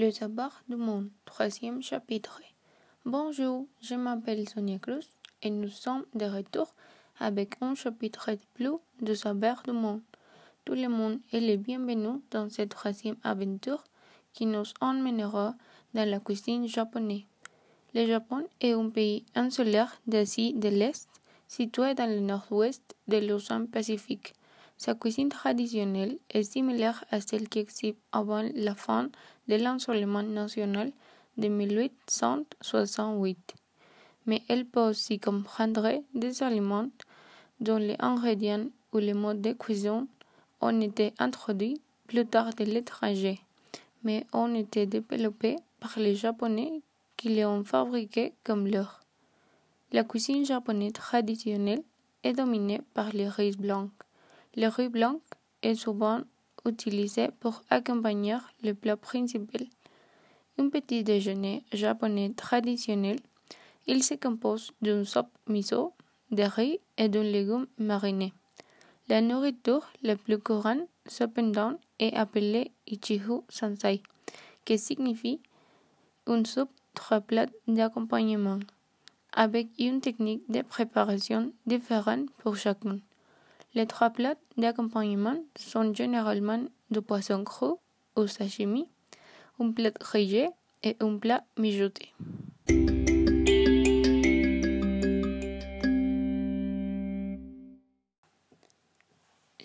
Le savoir du monde, troisième chapitre. Bonjour, je m'appelle Sonia Cruz et nous sommes de retour avec un chapitre de plus de savoir du monde. Tout le monde est le bienvenu dans cette troisième aventure qui nous emmènera dans la cuisine japonaise. Le Japon est un pays insulaire d'Asie de l'Est, situé dans le nord-ouest de l'océan Pacifique. Sa cuisine traditionnelle est similaire à celle qui existe avant la fin de l'ensoleillement national de 1868. Mais elle peut aussi comprendre des aliments dont les ingrédients ou les modes de cuisson ont été introduits plus tard de l'étranger, mais ont été développés par les Japonais qui les ont fabriqués comme leur. La cuisine japonaise traditionnelle est dominée par les riz blancs. Le riz blanc est souvent utilisé pour accompagner le plat principal. Un petit déjeuner japonais traditionnel, il se compose d'une soupe miso, de riz et d'un légume mariné. La nourriture la plus courante, cependant, est appelée ichihu sansai, qui signifie une soupe trois plats d'accompagnement, avec une technique de préparation différente pour chacun. Les trois plats d'accompagnement sont généralement du poisson cru ou sashimi, un plat grillé et un plat mijoté.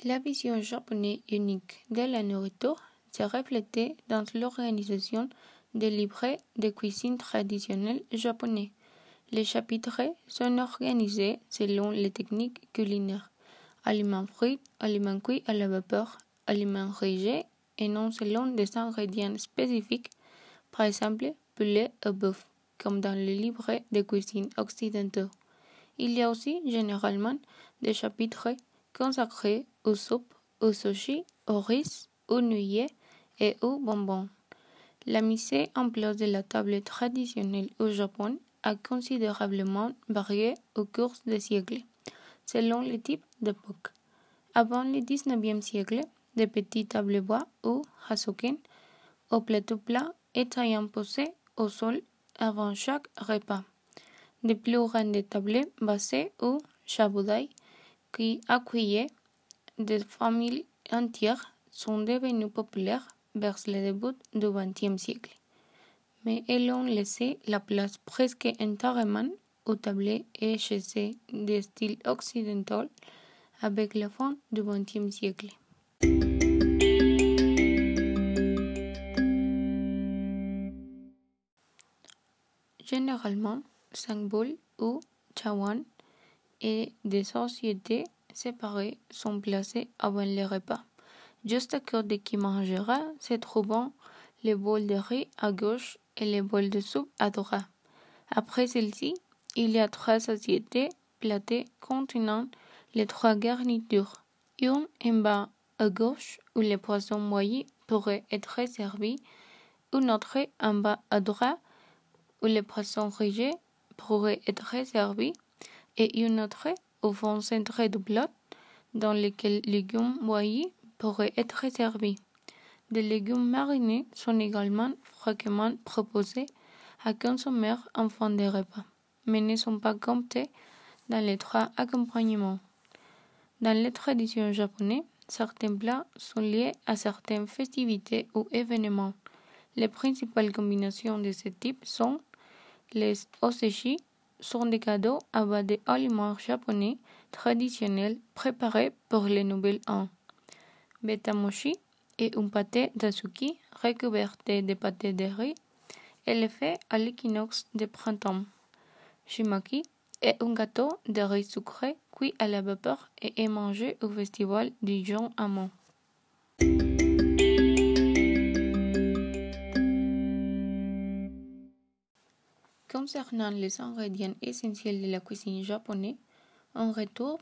La vision japonaise unique de la nourriture se reflétait dans l'organisation des livrets de cuisine traditionnelle japonais. Les chapitres sont organisés selon les techniques culinaires aliments frits, aliments cuits à la vapeur, aliments régés et non selon des ingrédients spécifiques, par exemple poulet ou bœuf, comme dans les livrets de cuisine occidentaux. Il y a aussi généralement des chapitres consacrés aux soupes, aux sushi, au riz, aux nouilles et aux bonbons. La mise en place de la table traditionnelle au Japon a considérablement varié au cours des siècles selon le type d'époque. Avant le 19e siècle, de petites tables bois ou hasuken au plateau plat étaient imposées au sol avant chaque repas. De plus grandes tables basées ou chabudai qui accueillaient des familles entières sont devenues populaires vers le début du XXe siècle. Mais elles ont laissé la place presque entièrement au tablé et chassé de style occidental avec la fin du XXe siècle. Généralement, Sangbol ou Chawan et des sociétés séparées sont placées avant le repas. Juste à côté de qui mangera se trouvent les bols de riz à gauche et les bols de soupe à droite. Après celle-ci, il y a trois assiettes platées contenant les trois garnitures. Une en bas à gauche où les poissons moyens pourraient être servis, une autre en bas à droite où les poissons régés pourraient être servis, et une autre au fond centré du plat dans lequel les légumes moyens pourraient être servis. Des légumes marinés sont également fréquemment proposés à consommer en fin de repas mais ne sont pas comptés dans les trois accompagnements. Dans les traditions japonaises, certains plats sont liés à certaines festivités ou événements. Les principales combinaisons de ce type sont les osechi, sont des cadeaux à base d'aliments japonais traditionnels préparés pour les nouvelles an. Betamoshi est un pâté d'azuki recouvert de pâté de riz et le fait à l'équinoxe de printemps. Shimaki est un gâteau de riz sucré cuit à la vapeur et est mangé au festival du Jean Amont. Concernant les ingrédients essentiels de la cuisine japonaise, on retrouve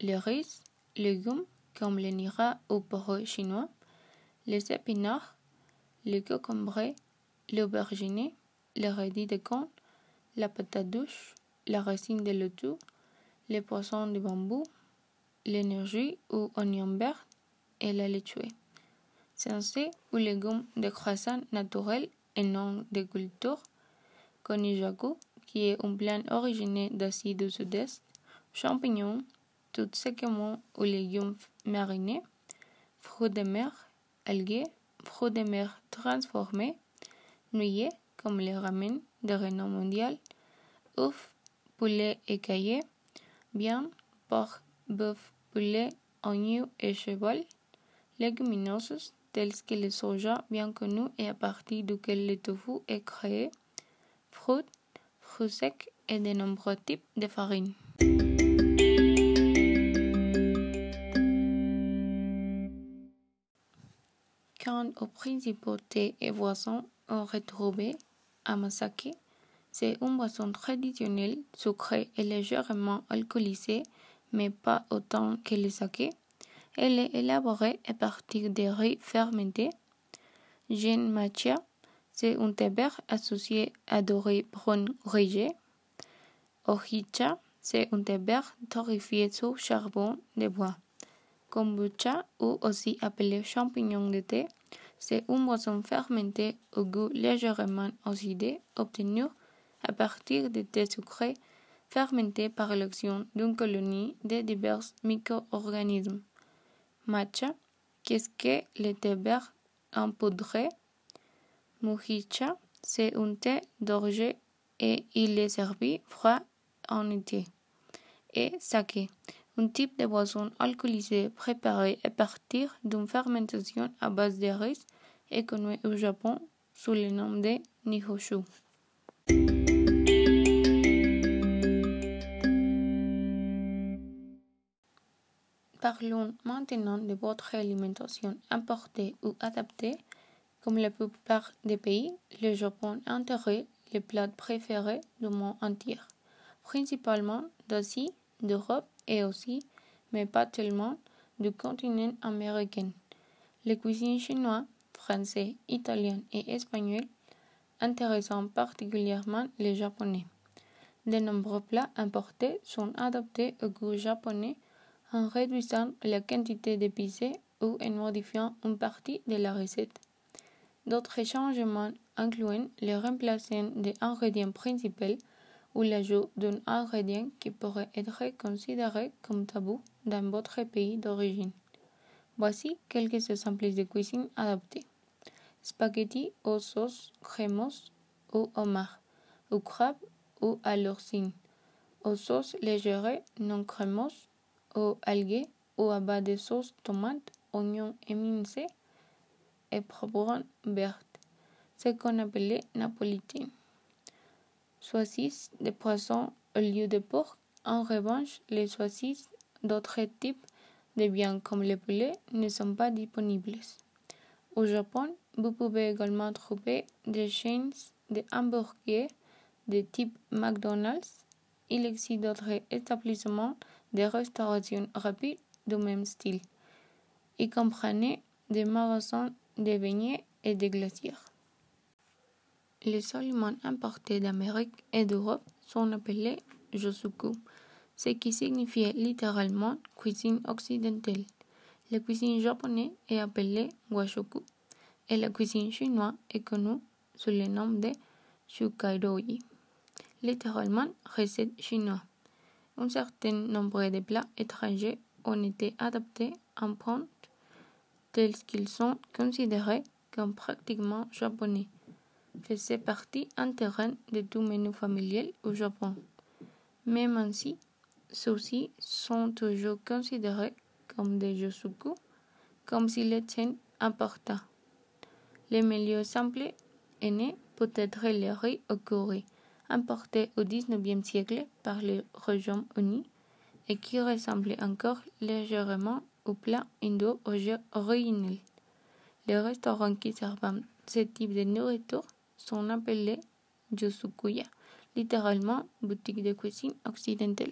le riz, légumes comme le nira ou porro chinois, les épinards, le concombre, l'aubergine, le radis de con, la patate douce, la racine de lotus, les poissons de bambou, l'énergie ou oignon vert et la laitue. Sensei ou légumes de croissant naturel et nom de culture. Konijaku, qui est un plant originaire d'Asie du Sud-Est. Champignons, tout séquemment ou légumes marinés. Fruits de mer, algues, fruits de mer transformés. Nuillés, comme les ramen de renom mondial. Ouf, poulet écaillé. Viande, porc, bœuf, poulet, oignon et cheval. Légumineuses, tels que le soja bien connu et à partir duquel le tofu est créé, fruits, fruits secs et de nombreux types de farine. Quant aux principaux thés et boissons, on retrouve Amasake. C'est une boisson traditionnelle, sucrée et légèrement alcoolisée, mais pas autant que le saké. Elle est élaborée à partir de riz fermentés. Gin matcha, c'est un thé vert associé à du riz brun rayé. Ohicha, c'est un thé vert torréfié sous charbon de bois. Kombucha, ou aussi appelé champignon de thé, c'est une boisson fermentée au goût légèrement oxydé obtenue à partir de thé sucré fermenté par l'action d'une colonie de divers micro-organismes. Matcha, qu'est-ce que le thé vert empoudré? Mujicha, c'est un thé d'orge et il est servi froid en été. Et sake, un type de boisson alcoolisée préparée à partir d'une fermentation à base de riz et connu au Japon sous le nom de Nihonshu. Parlons maintenant de votre alimentation importée ou adaptée. Comme la plupart des pays, le Japon intègre les plats préférés du monde entier, principalement d'Asie, d'Europe et aussi, mais pas tellement, du continent américain. Les cuisines chinois, français, italien et espagnol intéressant particulièrement les Japonais. De nombreux plats importés sont adaptés au goût japonais en réduisant la quantité d'épices ou en modifiant une partie de la recette. D'autres changements incluent le remplacement des ingrédients principaux ou l'ajout d'un ingrédient qui pourrait être considéré comme tabou dans votre pays d'origine. Voici quelques exemples de cuisine adaptées. Spaghetti aux sauces crémeuses ou homard, ou crabe ou à l'oursin, aux sauces légères non crémeuses aux algues ou à base de sauce tomate, oignons émincés et poivron vert, ce qu'on appelait napolitain. Saucisses de poisson au lieu de porc. En revanche, les saucisses d'autres types de viande comme le poulet ne sont pas disponibles. Au Japon, vous pouvez également trouver des chaînes de hamburgers de type McDonald's. Il existe d'autres établissements de restauration rapide du même style, y comprenez des magasins de beignets et de glacières. Les aliments importés d'Amérique et d'Europe sont appelés josuku, ce qui signifie littéralement cuisine occidentale. La cuisine japonaise est appelée washoku et la cuisine chinoise est connue sous le nom de shukairoi, littéralement recette chinoise. Un certain nombre de plats étrangers ont été adaptés en pointe tels qu'ils sont considérés comme pratiquement japonais, faisait partie intégrante de tout menu familial au Japon. Même ainsi, ceux-ci sont toujours considérés comme des yosuku, comme s'ils étaient importants. Le milieu simple est né peut-être le riz au curry, importé au XIXe siècle par le Royaume-Uni et qui ressemblait encore légèrement au plat indo original. Les restaurants qui servent ce type de nourriture sont appelés yosukuya, littéralement boutique de cuisine occidentale.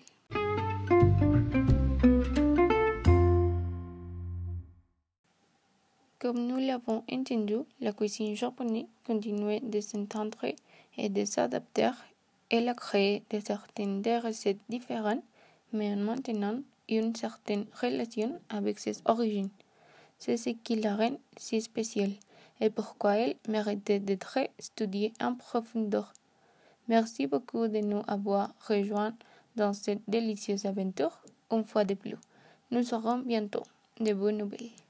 Comme nous l'avons entendu, la cuisine japonaise continuait de s'entendre et de s'adapter. Elle a créé de certaines des recettes différentes, mais en maintenant une certaine relation avec ses origines. C'est ce qui la rend si spéciale. et pourquoi il méritait d'être étudié en profondeur. Merci beaucoup de nous avoir rejoints dans cette délicieuse aventure, une fois de plus. Nous serons bientôt de bonnes nouvelles.